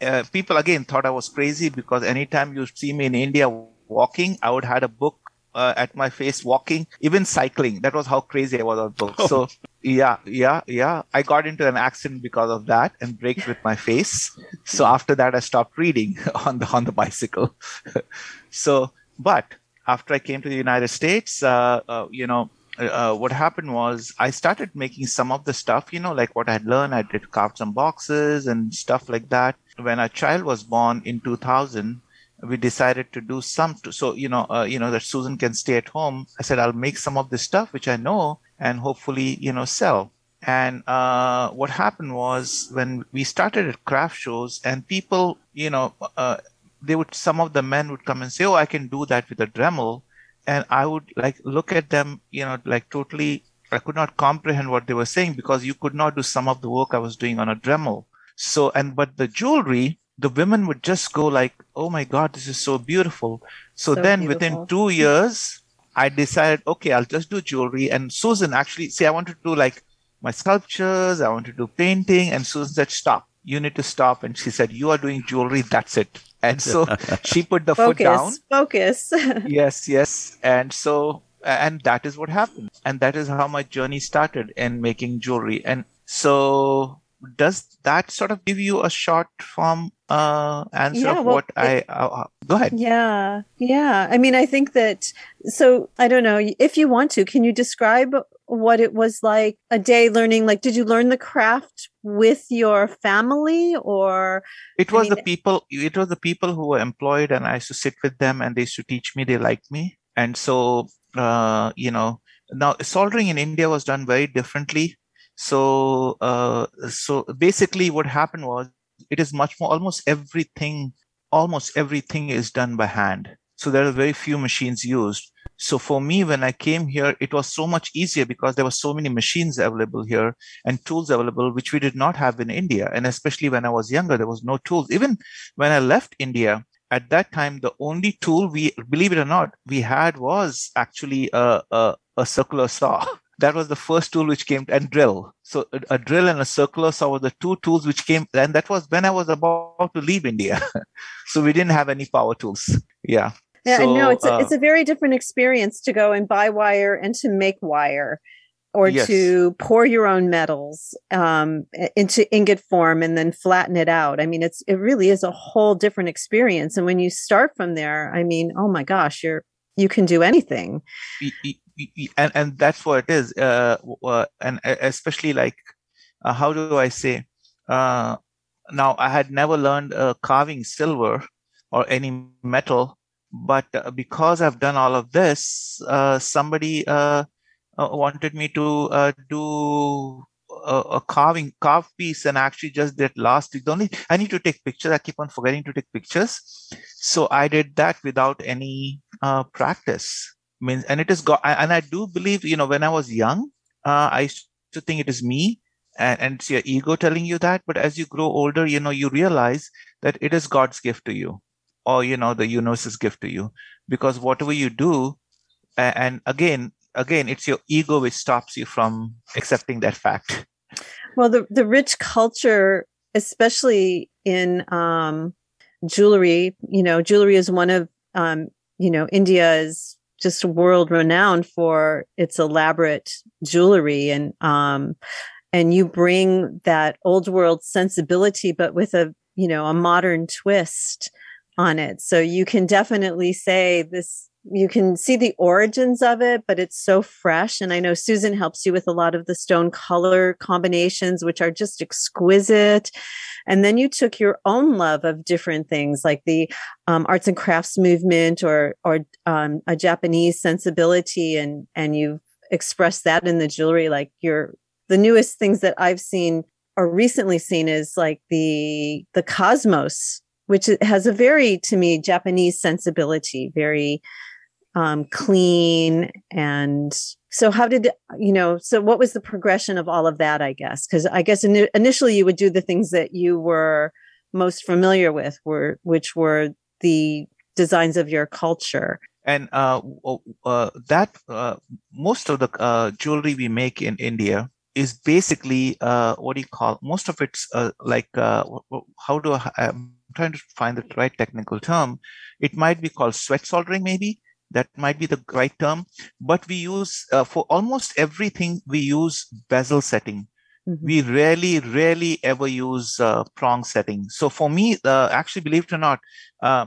uh, people again thought i was crazy because anytime you see me in india walking i would had a book uh, at my face walking even cycling that was how crazy i was on books <laughs> oh. so yeah yeah yeah i got into an accident because of that and braked with my face so after that i stopped reading <laughs> on the on the bicycle <laughs> so but after i came to the united states uh, uh you know uh, what happened was I started making some of the stuff, you know, like what I'd learned. I did carve some boxes and stuff like that. When a child was born in 2000, we decided to do some. To, so you know, uh, you know that Susan can stay at home. I said I'll make some of this stuff which I know and hopefully you know sell. And uh, what happened was when we started at craft shows and people, you know, uh, they would some of the men would come and say, "Oh, I can do that with a Dremel." and I would like look at them, you know, like totally, I could not comprehend what they were saying because you could not do some of the work I was doing on a Dremel. So, and but the jewelry, the women would just go like, "Oh my God, this is so beautiful." So, so then, beautiful. within two years, I decided, okay, I'll just do jewelry. And Susan actually, see, I wanted to do like my sculptures, I wanted to do painting, and Susan said, "Stop, you need to stop." And she said, "You are doing jewelry. That's it." and so <laughs> she put the focus, foot down focus <laughs> yes yes and so and that is what happened and that is how my journey started in making jewelry and so does that sort of give you a short form uh, answer Yeah, of well, what I uh, uh, go ahead. Yeah. Yeah. I mean, I think that, so I don't know if you want to, can you describe what it was like a day learning? Like, did you learn the craft with your family or? It I was the people. It was the people who were employed, and I used to sit with them, and they used to teach me. They liked me, and so uh, you know. Now soldering in India was done very differently. So uh, so basically, what happened was it is much more. Almost everything, almost everything is done by hand. So there are very few machines used. So for me, when I came here, it was so much easier because there were so many machines available here and tools available, which we did not have in India. And especially when I was younger, there was no tools. Even when I left India, at that time, the only tool we, believe it or not, we had was actually a, a, a circular saw. <laughs> That was the first tool which came and drill. So a, a drill and a circular saw were the two tools which came, and that was when I was about to leave India. <laughs> so we didn't have any power tools. Yeah. Yeah, I know So, it's a, uh, it's a very different experience to go and buy wire and to make wire, or Yes. to pour your own metals um, into ingot form and then flatten it out. I mean, it's it really is a whole different experience. And when you start from there, I mean, oh my gosh, you're you can do anything. And and that's what it is uh, uh and especially like uh, how do i say uh now i had never learned uh, carving silver or any metal but because i've done all of this somebody wanted me to do a, a carving carved piece and actually just did last week. The only i need to take pictures. I keep on forgetting to take pictures. So i did that without any practice means and it is god and i do believe you know when i was young uh, i used to think it is me and, and it's your ego telling you that but as you grow older you know you realize that it is god's gift to you or you know the universe's gift to you because whatever you do and again again it's your ego which stops you from accepting that fact. Well, the the rich culture, especially in um, jewelry, you know, jewelry is one of um, you know, India is just world renowned for its elaborate jewelry and um and you bring that old world sensibility but with a you know a modern twist on it. So you can definitely say this you can see the origins of it but it's so fresh and i know susan helps you with a lot of the stone color combinations which are just exquisite. And then you took your own love of different things like the um, arts and crafts movement or or um, a japanese sensibility and and you've expressed that in the jewelry. Like your the newest things that i've seen or recently seen is like the the cosmos which has a very to me japanese sensibility very um, clean and so how did you know so what was the progression of all of that i guess because i guess ini initially you would do the things that you were most familiar with were which were the designs of your culture and uh, uh, that uh, most of the uh, jewelry we make in India is basically uh, what do you call? Most of it's uh, like uh, how do I, I'm trying to find the right technical term. It might be called sweat soldering, maybe. That might be the right term. But we use uh, for almost everything we use bezel setting. We rarely rarely ever use uh, prong setting. So for me uh, actually believe it or not uh,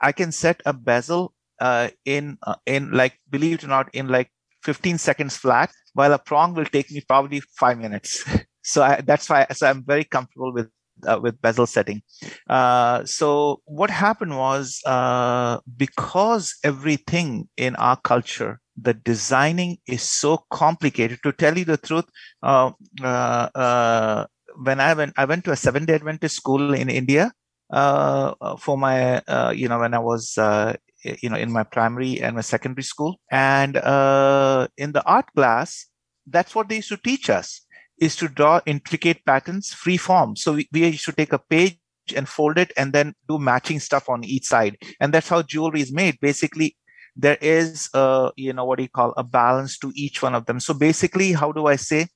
i can set a bezel uh, in uh, in like believe it or not in like 15 seconds flat while a prong will take me probably five minutes. <laughs> So I, that's why so i'm very comfortable with uh, with bezel setting uh, so what happened was uh, because everything in our culture the designing is so complicated to tell you the truth uh, uh, uh, when I went, I went to a seven day Adventist school in India for my, you know, when I was, you know, in my primary and my secondary school. And uh, in the art class, that's what they used to teach us is to draw intricate patterns free form. So we, we used to take a page and fold it and then do matching stuff on each side. And that's how jewelry is made. Basically, there is a you know what do you call a balance to each one of them so basically how do i say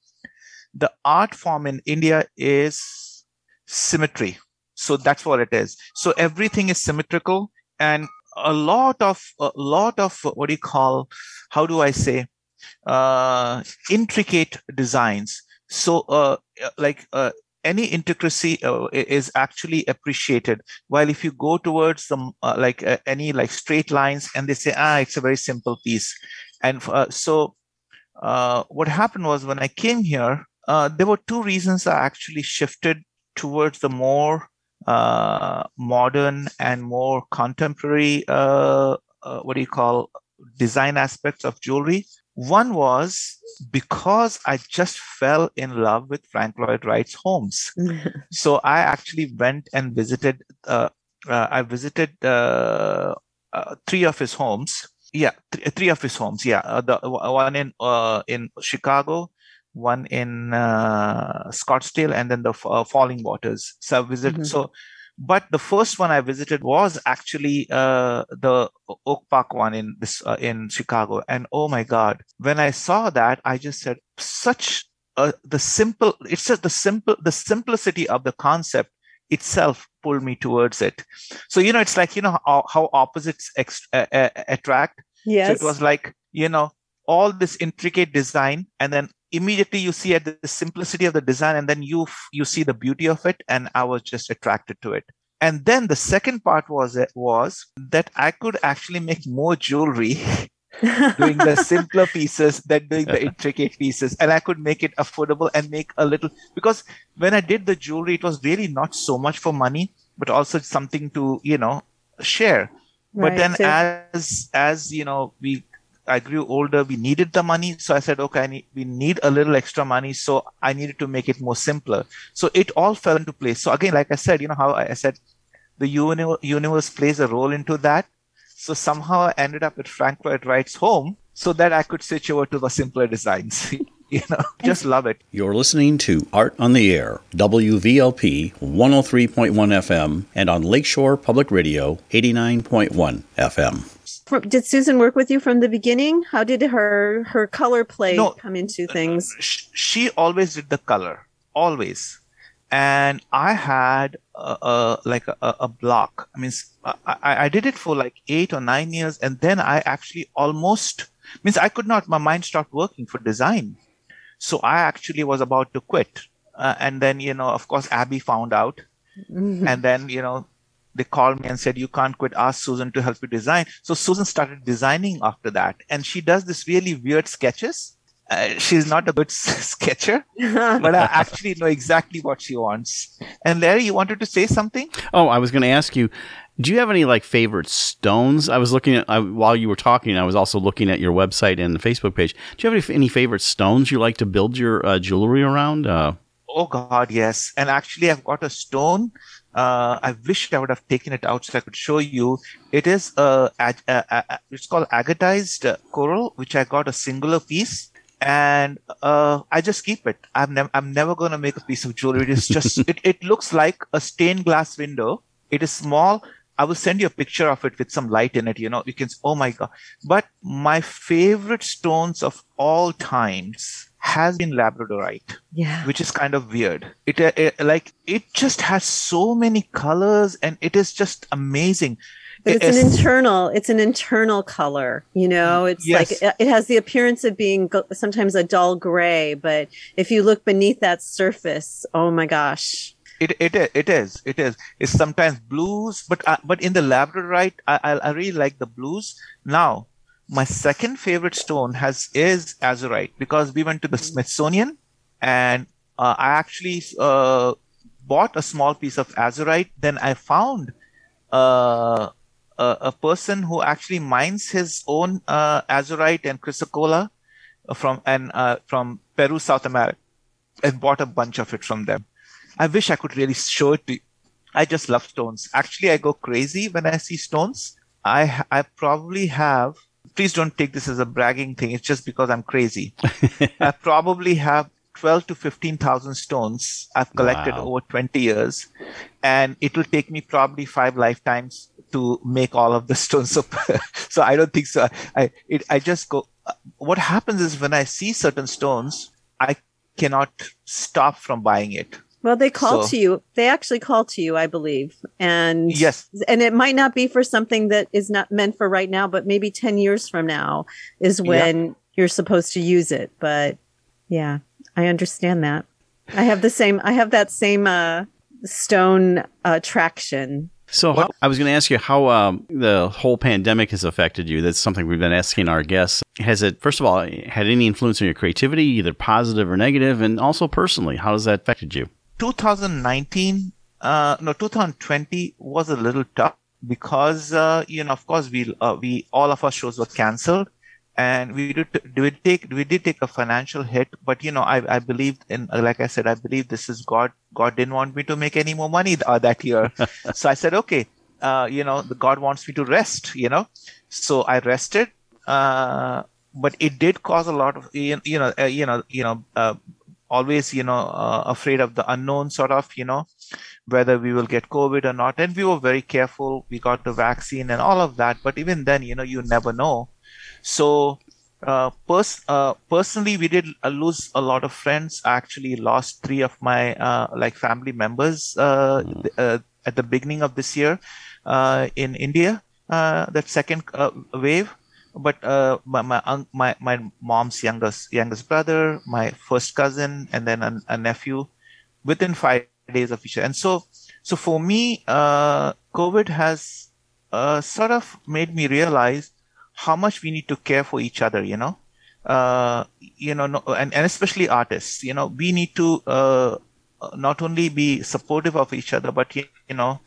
the art form in india is symmetry so that's what it is so everything is symmetrical and a lot of a lot of what do you call how do i say uh intricate designs so uh like uh any intricacy uh, is actually appreciated. While if you go towards some uh, like uh, any like straight lines and they say ah it's a very simple piece. And uh, so uh, what happened was when i came here uh, there were two reasons i actually shifted towards the more modern and more contemporary what do you call design aspects of jewelry one was because I just fell in love with Frank Lloyd Wright's homes. <laughs> so I actually went and visited. Uh, uh, I visited uh, uh three of his homes. Yeah, th- three of his homes. Yeah, uh, the one in uh, in Chicago, one in Scottsdale, and then the Falling Waters. So I visited. Mm-hmm. So but the first one I visited was actually uh, the Oak Park one in this uh, in Chicago, and oh my God, when I saw that, I just said such uh, the simple. It's just the simple the simplicity of the concept itself pulled me towards it. So you know, it's like you know how, how opposites ex- uh, attract. Yes. So it was like you know all this intricate design, and then immediately you see at the simplicity of the design and then you you see the beauty of it and i was just attracted to it and then the second part was uh, was that i could actually make more jewelry <laughs> doing the simpler pieces than doing the <laughs> intricate pieces and i could make it affordable and make a little because when i did the jewelry it was really not so much for money but also something to you know share right. but then so- as as you know we I grew older, we needed the money. So I said, okay, need, we need a little extra money. So I needed to make it more simpler. So it all fell into place. So again, like I said, you know how I said the universe plays a role into that. So somehow I ended up at Frank Lloyd Wright's home so that I could switch over to the simpler designs. <laughs> you know, just love it. You're listening to Art on the Air, WVLP 103.1 FM, and on Lakeshore Public Radio 89.1 FM did Susan work with you from the beginning? How did her her color play no, come into things? She always did the color, always, and I had a, a like a, a, block. I mean, I, I did it for like eight or nine years, and then I actually almost means I could not. My mind stopped working for design, so I actually was about to quit. Uh, and then you know, of course, Abby found out, mm-hmm. and then you know they called me and said, You can't quit. Ask Susan to help you design. So Susan started designing after that. And she does this really weird sketches. Uh, she's not a good <laughs> sketcher, <laughs> but I actually know exactly what she wants. And Larry, you wanted to say something? Oh, I was going to ask you. Do you have any like favorite stones? I was looking at I, while you were talking. I was also looking at your website and the Facebook page. Do you have any, any favorite stones you like to build your uh, jewelry around? Uh, oh God, yes. And actually, I've got a stone uh, I wish I would have taken it out so I could show you. It is a, a, a, a it's called agatized uh, coral, which I got a singular piece, and uh, I just keep it. I'm never I'm never gonna make a piece of jewelry. It is just <laughs> it, it looks like a stained glass window. It is small. I will send you a picture of it with some light in it. You know, you can. Oh my god! But my favorite stones of all times has been labradorite yeah. which is kind of weird. It, uh, it, like it just has so many colors and it is just amazing. But it's, it's an internal it's an internal color you know? It's yes. like it has the appearance of being sometimes a dull gray but if you look beneath that surface oh my gosh. It, it, it is it is. It's sometimes blues but uh, but in the labradorite I, I really like the blues. Now my second favorite stone has is azurite because we went to the Smithsonian and uh, I actually uh, bought a small piece of azurite. Then I found uh, a, a, person who actually mines his own uh, azurite and chrysocolla from and uh, from Peru, South America, and bought a bunch of it from them. I wish I could really show it to you. I just love stones. Actually, I go crazy when I see stones. I I probably have please don't take this as a bragging thing. It's just because I'm crazy. <laughs> I probably have 12 to 15,000 stones I've collected wow. over 20 years. And it will take me probably five lifetimes to make all of the stones. <laughs> So, so I don't think so. I, it, I just go, uh, what happens is when I see certain stones, I cannot stop from buying it. Well, they call so, to you. They actually call to you, I believe. And yes, and it might not be for something that is not meant for right now, but maybe 10 years from now is when yeah. you're supposed to use it. But yeah, I understand that. I have the same. I have that same uh, stone attraction. So how, I was going to ask you how um, the whole pandemic has affected you. That's something we've been asking our guests. Has it, first of all, had any influence on your creativity, either positive or negative, and also personally, how has that affected you? 2019, uh, no, 2020 was a little tough because uh, you know, of course, we uh, we all of our shows were cancelled, and we did we take we did take a financial hit. But you know, I I believed in like I said, I believe this is God. God didn't want me to make any more money uh, that year, <laughs> so I said, okay, uh, you know, the God wants me to rest. You know, so I rested. Uh, but it did cause a lot of you know uh, you know you know uh, always you know uh, afraid of the unknown sort of you know whether we will get covid or not. And we were very careful. We got the vaccine and all of that. But even then you know you never know. So uh, pers- uh, personally we did uh, lose a lot of friends. I actually lost three of my uh, like family members uh, th- uh, at the beginning of this year uh, in india uh, that second uh, wave but uh, my my, my my mom's youngest youngest brother, my first cousin, and then a, a nephew, within five days of each other. And so, so for me, uh, COVID has uh, sort of made me realize how much we need to care for each other. You know, uh, you know, no, and and especially artists. You know, we need to uh, not only be supportive of each other, but you, you know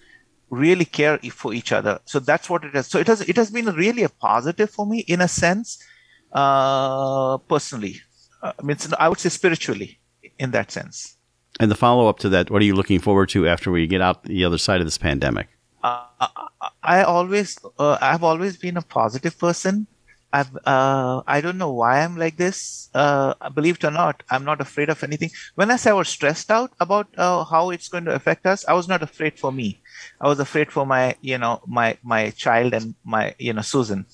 really care for each other. So that's what it is. So it has it has been really a positive for me in a sense, uh, personally. Uh, I mean, I would say spiritually in that sense. And the follow up to that, what are you looking forward to after we get out the other side of this pandemic? Uh, I always, uh, I've always been a positive person. I've, uh, I don't know why I'm like this. Uh, believe it or not, I'm not afraid of anything. When I say I was stressed out about uh, how it's going to affect us, I was not afraid for me. I was afraid for my, you know, my my child and my, you know, Susan.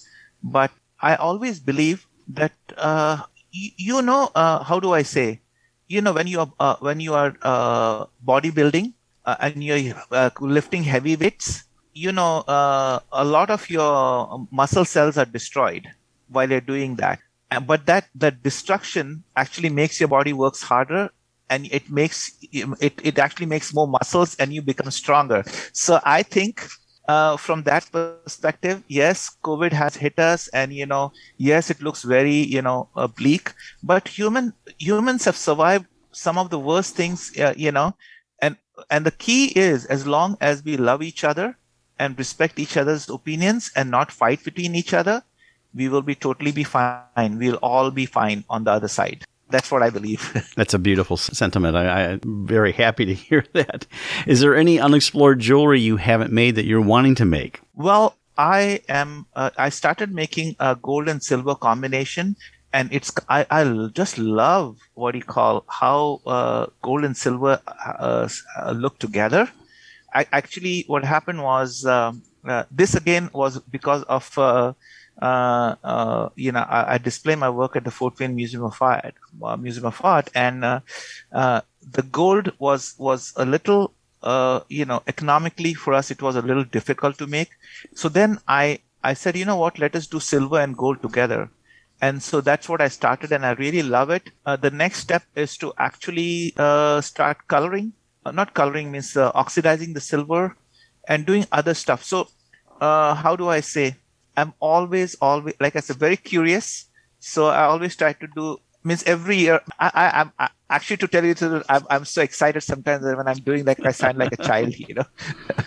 But I always believe that, uh, y- you know, uh, how do I say, you know, when you are uh, when you are uh, bodybuilding uh, and you're uh, lifting heavy weights, you know, uh, a lot of your muscle cells are destroyed while you're doing that. But that that destruction actually makes your body works harder and it makes it, it actually makes more muscles and you become stronger. So i think uh, from that perspective yes covid has hit us and you know yes it looks very you know uh, bleak but human humans have survived some of the worst things uh, you know and and the key is as long as we love each other and respect each other's opinions and not fight between each other we will be totally be fine. We'll all be fine on the other side that's what I believe. <laughs> That's a beautiful sentiment. I, I'm very happy to <laughs> hear that. Is there any unexplored jewelry you haven't made that you're wanting to make? well, I am. Uh, I started making a gold and silver combination, and it's. I just love what you call how uh, gold and silver uh, uh, look together. I actually, what happened was um, uh, this again was because of. Uh, uh, you know, I, I display my work at the Fort Wayne Museum of Art, uh, Museum of Art, and uh, uh, the gold was was a little, uh, you know, economically for us it was a little difficult to make. So then I I said, you know what, let us do silver and gold together. And so that's what I started, and I really love it. The next step is to actually start coloring. Not coloring means oxidizing the silver and doing other stuff. So, how do I say? I'm always, always, like I said, very curious. So I always try to do. Means every year, I, I, I'm I, actually to tell you truth, I'm, I'm so excited sometimes that when I'm doing like I sound like a child, <laughs> you know.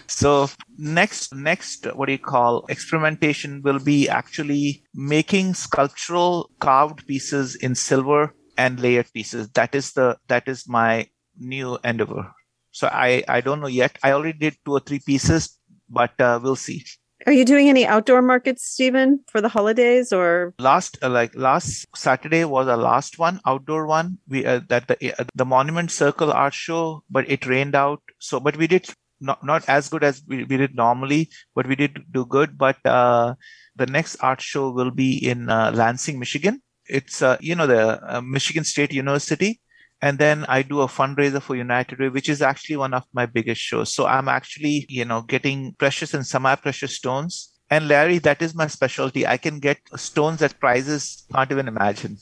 so next, next, what do you call experimentation will be actually making sculptural carved pieces in silver and layered pieces. That is the that is my new endeavor. So I I don't know yet. I already did two or three pieces, but uh, we'll see. Are you doing any outdoor markets, Stephen, for the holidays or? last uh, like last saturday was our last one outdoor one. We uh, that the uh, the monument circle art show but it rained out. So but we did not not as good as we, we did normally but we did do good. But uh the next art show will be in uh, lansing michigan. It's uh, you know the uh, michigan state university and then i do a fundraiser for united way which is actually one of my biggest shows so i'm actually you know getting precious and semi-precious stones and larry that is my specialty i can get stones at prices can't even imagine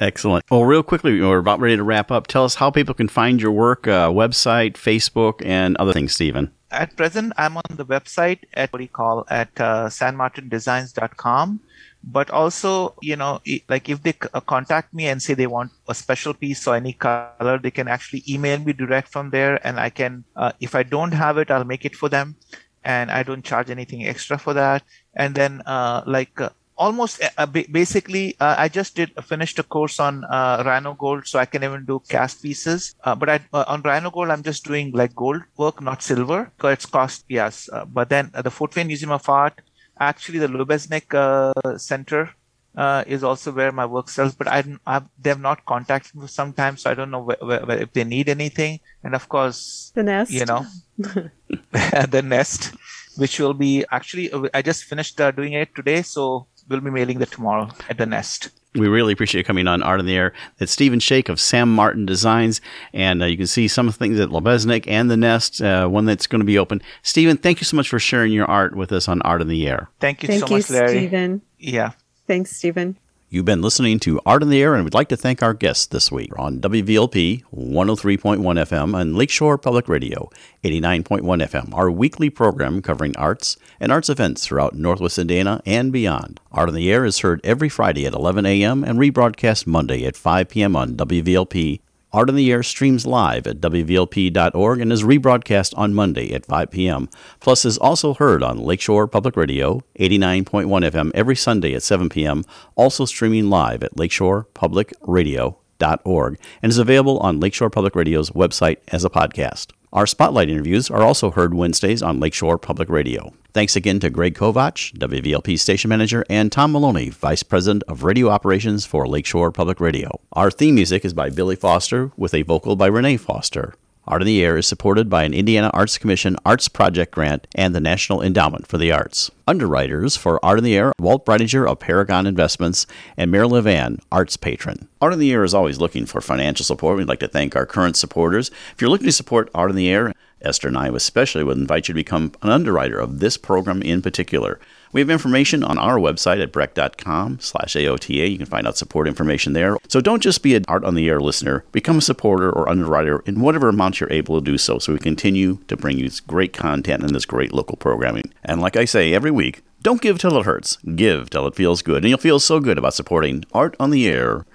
Excellent. Well, real quickly, we're about ready to wrap up. Tell us how people can find your work, uh, website, Facebook, and other things, Stephen. At present, I'm on the website at what do you call at uh, sanmartindesigns.com. But also, you know, like if they uh, contact me and say they want a special piece or any color, they can actually email me direct from there, and I can, uh, if I don't have it, I'll make it for them, and I don't charge anything extra for that. And then, uh, like uh, almost uh, basically uh, i just did finished a course on RhinoGold so i can even do cast pieces but I, on RhinoGold i'm just doing like gold work not silver because it's cost yes but then the fort wayne museum of art actually the lubeznik uh, center uh, is also where my work sells but I, I've, they have not contacted me for some time so i don't know wh- wh- if they need anything and of course the nest you know <laughs> <laughs> the nest which will be actually uh, i just finished doing it today so we'll be mailing that tomorrow at the Nest. We really appreciate you coming on Art in the Air. It's Stephen Shake of San Martin Designs, and uh, you can see some of the things at Lubeznik and the Nest, uh, one that's going to be open. Stephen, thank you so much for sharing your art with us on Art in the Air. Thank you thank so you, much, Larry. Stephen. Yeah. Thanks, Stephen. You've been listening to Art in the Air, and we'd like to thank our guests this week on WVLP 103.1 FM and Lakeshore Public Radio 89.1 FM, our weekly program covering arts and arts events throughout Northwest Indiana and beyond. Art in the Air is heard every Friday at 11 a.m. and rebroadcast Monday at 5 p.m. on WVLP Art in the Air streams live at WVLP.org and is rebroadcast on Monday at 5 p.m. Plus is also heard on Lakeshore Public Radio, 89.1 FM every Sunday at 7 p.m., also streaming live at lakeshorepublicradio.org and is available on Lakeshore Public Radio's website as a podcast. Our spotlight interviews are also heard Wednesdays on Lakeshore Public Radio. Thanks again to Greg Kovach, WVLP station manager, and Tom Maloney, vice president of radio operations for Lakeshore Public Radio. Our theme music is by Billy Foster with a vocal by Renee Foster. Art in the Air is supported by an Indiana Arts Commission Arts Project grant and the National Endowment for the Arts. Underwriters for Art in the Air, Walt Breidinger of Paragon Investments and Mary Levan, Arts Patron. Art in the Air is always looking for financial support. We'd like to thank our current supporters. If you're looking to support Art in the Air, Esther and I especially would invite you to become an underwriter of this program in particular. We have information on our website at brech.com slash AOTA. You can find out support information there. So don't just be an Art on the Air listener. Become a supporter or underwriter in whatever amount you're able to do so so we continue to bring you this great content and this great local programming. And like I say every week, don't give till it hurts. Give till it feels good. And you'll feel so good about supporting Art on the Air.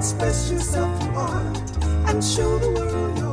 Express yourself art and show the world your